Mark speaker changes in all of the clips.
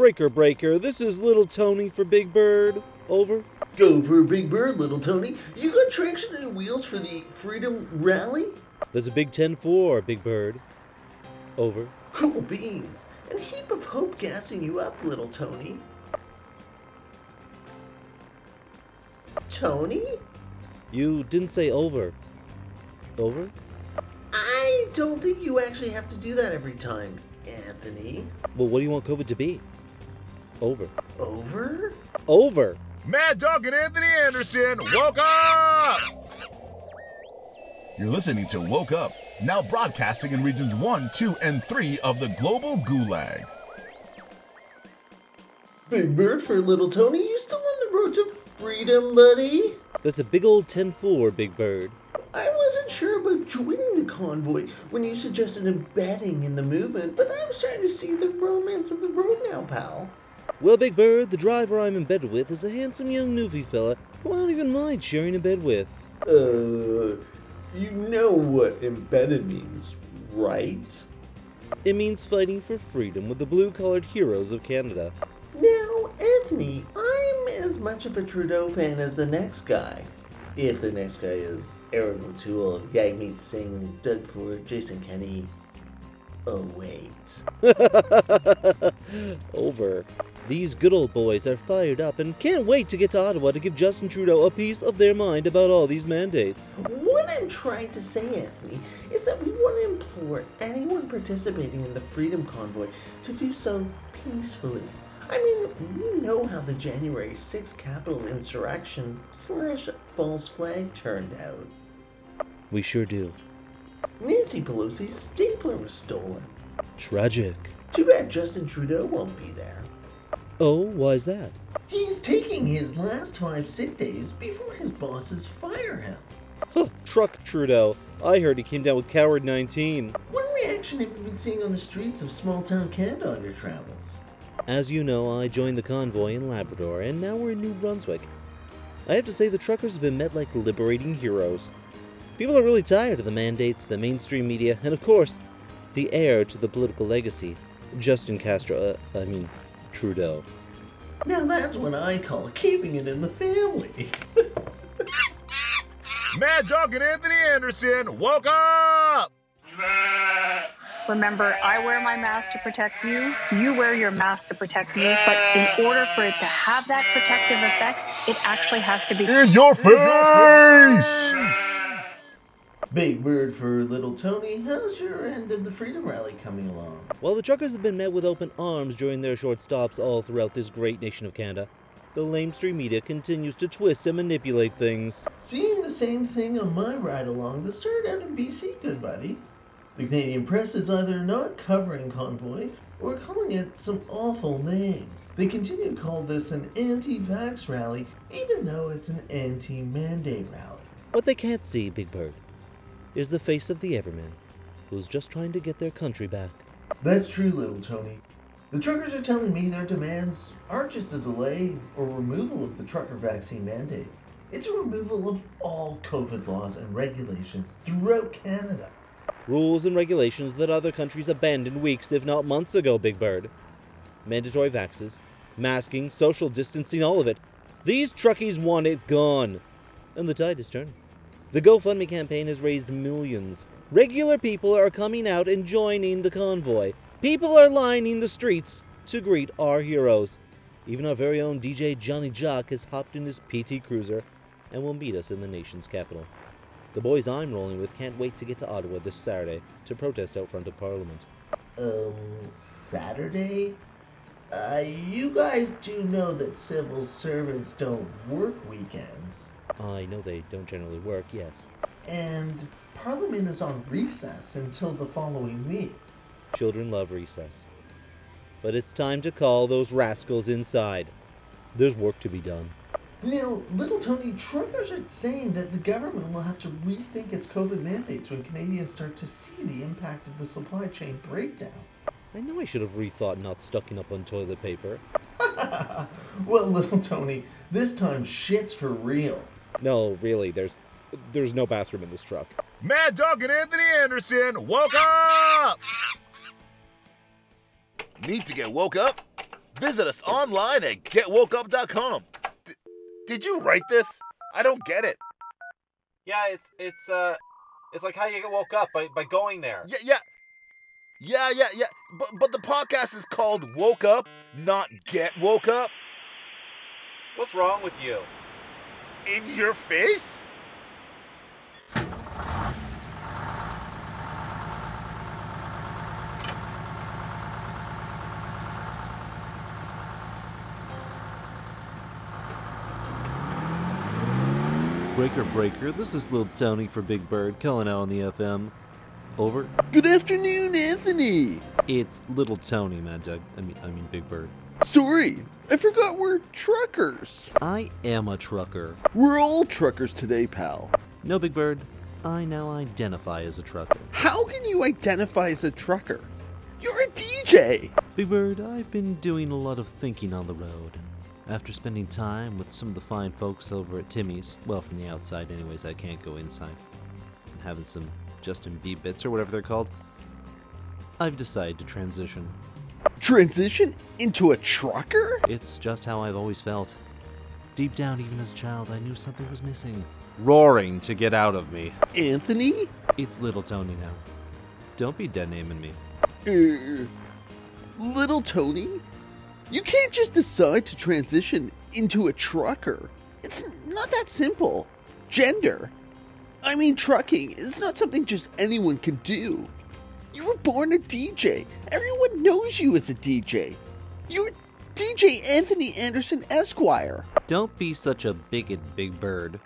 Speaker 1: Breaker, breaker. This is Little Tony for Big Bird. Over.
Speaker 2: Go for big bird, little Tony. You got traction and wheels for the Freedom Rally?
Speaker 1: That's a big 10 4, Big Bird. Over.
Speaker 2: Cool beans. And a heap of hope gassing you up, little Tony. Tony?
Speaker 1: You didn't say over. Over?
Speaker 2: I don't think you actually have to do that every time, Anthony.
Speaker 1: Well, what do you want COVID to be? Over.
Speaker 2: Over?
Speaker 1: Over!
Speaker 3: Mad Dog and Anthony Anderson, woke up! You're listening to Woke Up, now broadcasting in regions 1, 2, and 3 of the global gulag.
Speaker 2: Big bird for little Tony. You still on the road to freedom, buddy?
Speaker 1: That's a big old 10 4, Big Bird.
Speaker 2: I wasn't sure about joining the convoy when you suggested embedding in the movement, but I'm starting to see the romance of the road now, pal.
Speaker 1: Well, Big Bird, the driver I'm in bed with is a handsome young newfie fella who I don't even mind sharing a bed with.
Speaker 2: Uh, you know what embedded means, right?
Speaker 1: It means fighting for freedom with the blue collared heroes of Canada.
Speaker 2: Now, Anthony, I'm as much of a Trudeau fan as the next guy. If the next guy is Erin O'Toole, Jagmeet Singh, Doug Ford, Jason Kenney. Oh, wait.
Speaker 1: Over. These good old boys are fired up and can't wait to get to Ottawa to give Justin Trudeau a piece of their mind about all these mandates.
Speaker 2: What I'm trying to say, Anthony, is that we want to implore anyone participating in the Freedom Convoy to do so peacefully. I mean, you know how the January 6th Capitol insurrection slash false flag turned out.
Speaker 1: We sure do.
Speaker 2: Nancy Pelosi's stapler was stolen.
Speaker 1: Tragic.
Speaker 2: Too bad Justin Trudeau won't be there.
Speaker 1: Oh, why's that?
Speaker 2: He's taking his last five sick days before his bosses fire him.
Speaker 1: Huh, truck Trudeau. I heard he came down with Coward 19.
Speaker 2: What reaction have you been seeing on the streets of small town Canada on your travels?
Speaker 1: As you know, I joined the convoy in Labrador, and now we're in New Brunswick. I have to say, the truckers have been met like liberating heroes. People are really tired of the mandates, the mainstream media, and of course, the heir to the political legacy, Justin Castro, uh, I mean, Trudeau.
Speaker 2: Now that's what I call keeping it in the family.
Speaker 3: Mad Dog and Anthony Anderson, woke up!
Speaker 4: Remember, I wear my mask to protect you. You wear your mask to protect me. But in order for it to have that protective effect, it actually has to be.
Speaker 3: In your face!
Speaker 2: Big word for little Tony. How's your end of the Freedom Rally coming along?
Speaker 1: While the truckers have been met with open arms during their short stops all throughout this great nation of Canada, the lamestream media continues to twist and manipulate things.
Speaker 2: Seeing the same thing on my ride along the started out in BC, good buddy. The Canadian press is either not covering convoy or calling it some awful names. They continue to call this an anti-vax rally, even though it's an anti-mandate rally.
Speaker 1: What they can't see, Big Bird, is the face of the Everman, who's just trying to get their country back.
Speaker 2: That's true, little Tony. The truckers are telling me their demands aren't just a delay or removal of the trucker vaccine mandate. It's a removal of all COVID laws and regulations throughout Canada.
Speaker 1: Rules and regulations that other countries abandoned weeks, if not months ago, Big Bird. Mandatory vaxes, masking, social distancing, all of it. These truckies want it gone. And the tide is turning. The GoFundMe campaign has raised millions. Regular people are coming out and joining the convoy. People are lining the streets to greet our heroes. Even our very own DJ Johnny Jock has hopped in his PT Cruiser and will meet us in the nation's capital. The boys I'm rolling with can't wait to get to Ottawa this Saturday to protest out front of Parliament.
Speaker 2: Um, Saturday? Uh, you guys do know that civil servants don't work weekends.
Speaker 1: I know they don't generally work, yes.
Speaker 2: And Parliament is on recess until the following week.
Speaker 1: Children love recess. But it's time to call those rascals inside. There's work to be done.
Speaker 2: Now, little Tony, truckers are saying that the government will have to rethink its COVID mandates when Canadians start to see the impact of the supply chain breakdown.
Speaker 1: I know I should have rethought not stocking up on toilet paper.
Speaker 2: well, little Tony, this time shit's for real.
Speaker 1: No, really, there's there's no bathroom in this truck.
Speaker 3: Mad Dog and Anthony Anderson, woke up! Need to get woke up?
Speaker 5: Visit us online at getwokeup.com. D- did you write this? I don't get it.
Speaker 1: Yeah, it's it's uh, it's like how you get woke up by by going there.
Speaker 5: Yeah, yeah. Yeah, yeah, yeah. But but the podcast is called Woke Up, not Get Woke Up.
Speaker 1: What's wrong with you?
Speaker 5: In your face?
Speaker 1: Breaker, breaker. This is Lil Tony for Big Bird, calling out on the FM. Over.
Speaker 2: Good afternoon, Anthony.
Speaker 1: It's Little Tony, Mad Dog. I mean, I mean Big Bird.
Speaker 2: Sorry, I forgot we're truckers.
Speaker 1: I am a trucker.
Speaker 2: We're all truckers today, pal.
Speaker 1: No, Big Bird. I now identify as a trucker.
Speaker 2: How can you identify as a trucker? You're a DJ.
Speaker 1: Big Bird, I've been doing a lot of thinking on the road. After spending time with some of the fine folks over at Timmy's, well, from the outside, anyways, I can't go inside, having some Justin B bits or whatever they're called, I've decided to transition.
Speaker 2: Transition into a trucker?
Speaker 1: It's just how I've always felt. Deep down, even as a child, I knew something was missing. Roaring to get out of me.
Speaker 2: Anthony?
Speaker 1: It's little Tony now. Don't be dead naming me.
Speaker 2: Uh, little Tony? You can't just decide to transition into a trucker. It's not that simple. Gender. I mean, trucking is not something just anyone can do. You were born a DJ. Everyone knows you as a DJ. You're DJ Anthony Anderson Esquire.
Speaker 1: Don't be such a bigot, Big Bird.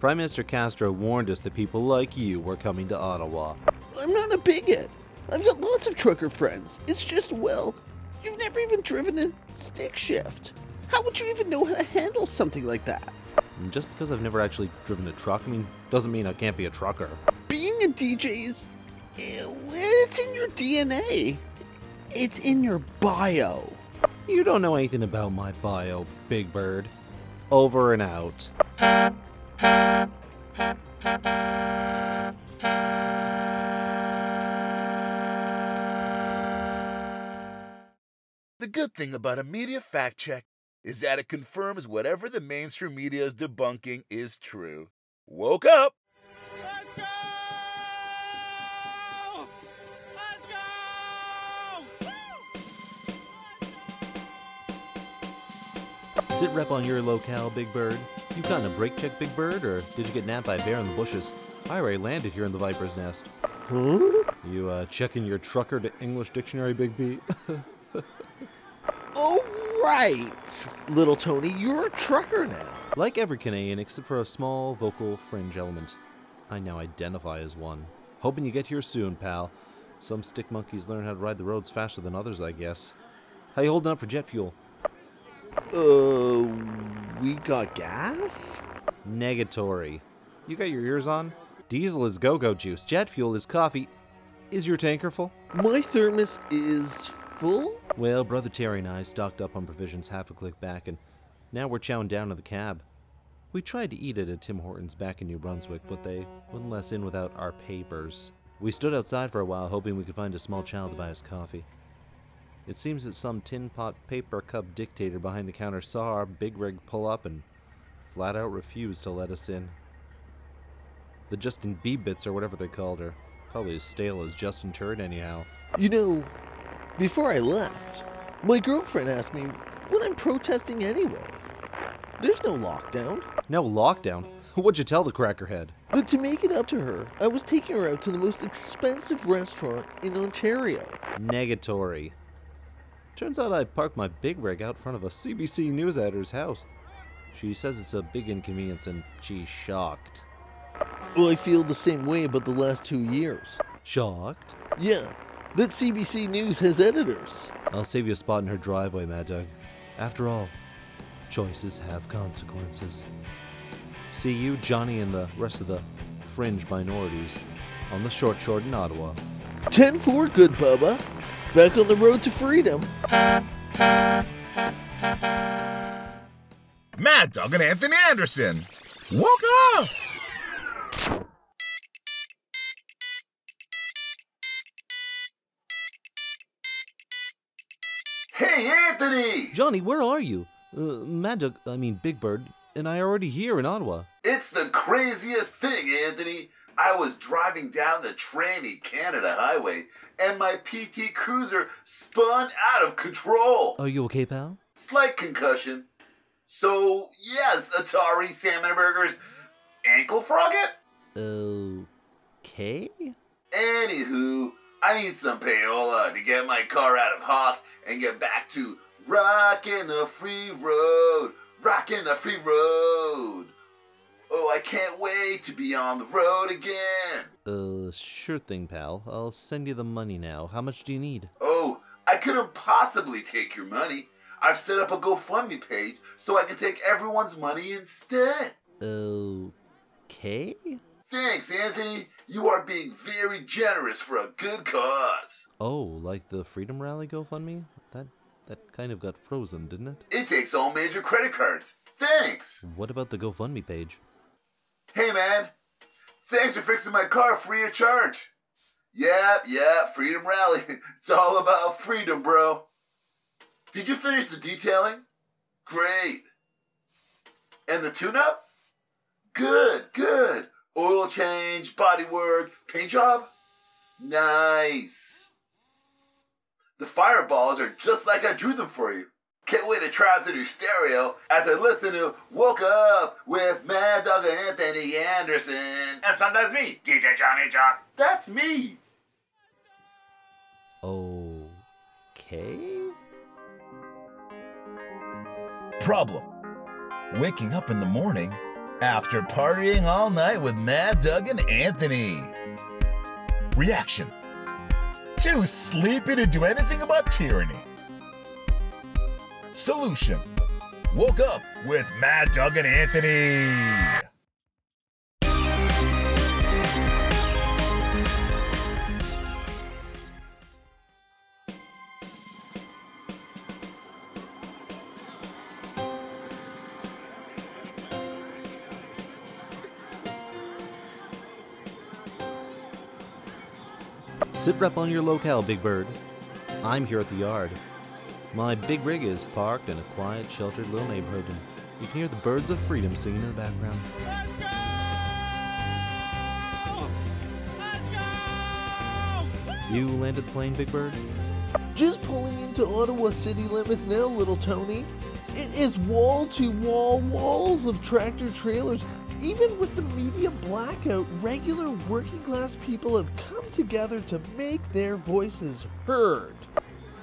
Speaker 1: Prime Minister Castro warned us that people like you were coming to Ottawa.
Speaker 2: I'm not a bigot. I've got lots of trucker friends. It's just, well, you've never even driven a stick shift. How would you even know how to handle something like that?
Speaker 1: And just because I've never actually driven a truck, I mean, doesn't mean I can't be a trucker.
Speaker 2: Being a DJ is. It's in your DNA. It's in your bio.
Speaker 1: You don't know anything about my bio, Big Bird. Over and out.
Speaker 5: The good thing about a media fact check is that it confirms whatever the mainstream media is debunking is true. Woke up!
Speaker 1: Sit rep on your locale, Big Bird. You gotten a brake check, Big Bird, or did you get nabbed by a bear in the bushes? I already landed here in the Viper's Nest.
Speaker 2: Huh?
Speaker 1: You, uh, checking your trucker to English dictionary, Big B?
Speaker 2: Oh, right. Little Tony, you're a trucker now.
Speaker 1: like every Canadian, except for a small vocal fringe element. I now identify as one. Hoping you get here soon, pal. Some stick monkeys learn how to ride the roads faster than others, I guess. How you holding up for jet fuel?
Speaker 2: Uh, we got gas?
Speaker 1: Negatory. You got your ears on? Diesel is go-go juice. Jet fuel is coffee. Is your tanker full?
Speaker 2: My thermos is full?
Speaker 1: Well, Brother Terry and I stocked up on provisions half a click back, and now we're chowing down to the cab. We tried to eat it at Tim Hortons back in New Brunswick, but they wouldn't let us in without our papers. We stood outside for a while, hoping we could find a small child to buy us coffee. It seems that some tin pot paper cup dictator behind the counter saw our big rig pull up and flat out refused to let us in. The Justin B bits or whatever they called her. Probably as stale as Justin Turd, anyhow.
Speaker 2: You know, before I left, my girlfriend asked me what I'm protesting anyway. There's no lockdown.
Speaker 1: No lockdown. What'd you tell the crackerhead?
Speaker 2: But to make it up to her, I was taking her out to the most expensive restaurant in Ontario.
Speaker 1: Negatory. Turns out I parked my big rig out front of a CBC news editor's house. She says it's a big inconvenience and she's shocked.
Speaker 2: Well, I feel the same way about the last two years.
Speaker 1: Shocked?
Speaker 2: Yeah, that CBC News has editors.
Speaker 1: I'll save you a spot in her driveway, Mad Dog. After all, choices have consequences. See you, Johnny, and the rest of the fringe minorities on the short short in Ottawa.
Speaker 2: 10 4, good Bubba. Back on the road to freedom.
Speaker 5: Mad Dog and Anthony Anderson. Woke up! Hey, Anthony!
Speaker 1: Johnny, where are you? Uh, Mad Dog, I mean Big Bird, and I are already here in Ottawa.
Speaker 5: It's the craziest thing, Anthony. I was driving down the Tranny Canada Highway, and my PT Cruiser spun out of control.
Speaker 1: Are you okay, pal?
Speaker 5: Slight concussion. So, yes, Atari Salmon Burgers ankle frog it?
Speaker 1: Okay?
Speaker 5: Anywho, I need some payola to get my car out of Hawk and get back to rockin' the free road, rockin' the free road. Oh, I can't wait to be on the road again.
Speaker 1: Uh, sure thing, pal. I'll send you the money now. How much do you need?
Speaker 5: Oh, I couldn't possibly take your money. I've set up a GoFundMe page so I can take everyone's money instead. Oh.
Speaker 1: Okay?
Speaker 5: Thanks, Anthony. You are being very generous for a good cause.
Speaker 1: Oh, like the Freedom Rally GoFundMe? That that kind of got frozen, didn't it?
Speaker 5: It takes all major credit cards. Thanks.
Speaker 1: What about the GoFundMe page?
Speaker 5: Hey, man. Thanks for fixing my car free of charge. Yep, yep, Freedom Rally. It's all about freedom, bro. Did you finish the detailing? Great. And the tune up? Good, good. Oil change, body work, paint job? Nice. The fireballs are just like I drew them for you. Can't wait to try out the new stereo as I listen to Woke Up with Mad Dog and Anthony Anderson. And sometimes me, DJ Johnny Jock. That's me.
Speaker 1: Okay?
Speaker 3: Problem. Waking up in the morning after partying all night with Mad Doug and Anthony. Reaction. Too sleepy to do anything about tyranny. Solution. Woke up with Mad Doug and Anthony.
Speaker 1: Sit rep on your locale, Big Bird. I'm here at the yard. My big rig is parked in a quiet, sheltered little neighborhood, and you can hear the birds of freedom singing in the background.
Speaker 6: Let's go! Let's go!
Speaker 1: You landed the plane, Big Bird?
Speaker 2: Just pulling into Ottawa city limits now, little Tony. It is wall to wall walls of tractor trailers. Even with the media blackout, regular working class people have come together to make their voices heard.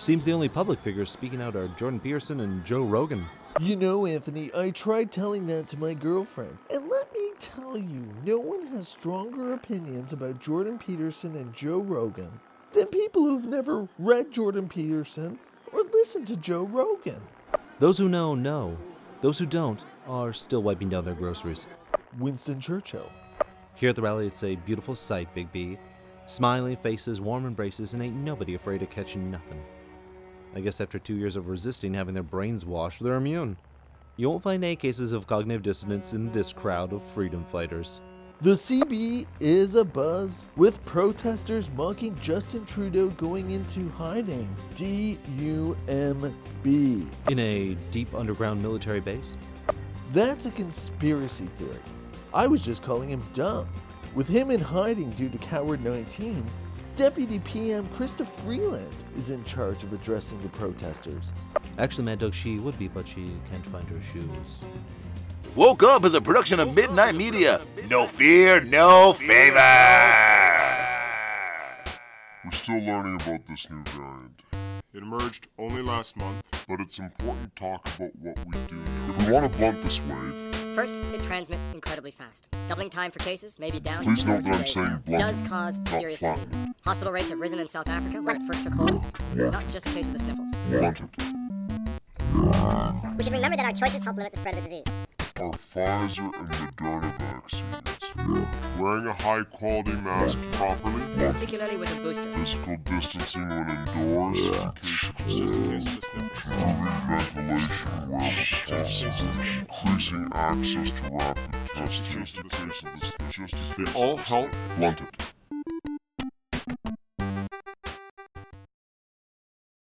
Speaker 1: Seems the only public figures speaking out are Jordan Peterson and Joe Rogan.
Speaker 2: You know, Anthony, I tried telling that to my girlfriend. And let me tell you, no one has stronger opinions about Jordan Peterson and Joe Rogan than people who've never read Jordan Peterson or listened to Joe Rogan.
Speaker 1: Those who know, know. Those who don't are still wiping down their groceries.
Speaker 2: Winston Churchill.
Speaker 1: Here at the rally, it's a beautiful sight, Big B. Smiling faces, warm embraces, and ain't nobody afraid of catching nothing. I guess after two years of resisting having their brains washed, they're immune. You won't find any cases of cognitive dissonance in this crowd of freedom fighters.
Speaker 2: The CB is a buzz, with protesters mocking Justin Trudeau going into hiding. D-U-M-B.
Speaker 1: In a deep underground military base?
Speaker 2: That's a conspiracy theory. I was just calling him dumb. With him in hiding due to Coward 19, Deputy PM Chrystia Freeland is in charge of addressing the protesters.
Speaker 1: Actually, Mad Dog, she would be, but she can't find her shoes.
Speaker 3: Woke Up is a production of Midnight Media. No fear, no favor.
Speaker 7: We're still learning about this new variant. It emerged only last month, but it's important to talk about what we do. If we want to blunt this wave,
Speaker 8: First, it transmits incredibly fast. Doubling time for cases may be down
Speaker 7: Please
Speaker 8: to
Speaker 7: note that I'm
Speaker 8: days
Speaker 7: saying
Speaker 8: now.
Speaker 7: blunt,
Speaker 8: Does cause
Speaker 7: not
Speaker 8: serious
Speaker 7: flat.
Speaker 8: disease. Hospital rates have risen in South Africa when it first took hold. It's not just a case of the sniffles.
Speaker 7: blunt it.
Speaker 9: We should remember that our choices help limit the spread of the disease.
Speaker 7: Our Pfizer and Moderna vaccines. Wearing a high quality mask properly.
Speaker 8: Particularly with a booster.
Speaker 7: Physical distancing when indoors. It's just a case of the sniffles. Improving ventilation wherever possible. Increasing access to rapid testing. Just a case of the sniffles. They all help blunt it.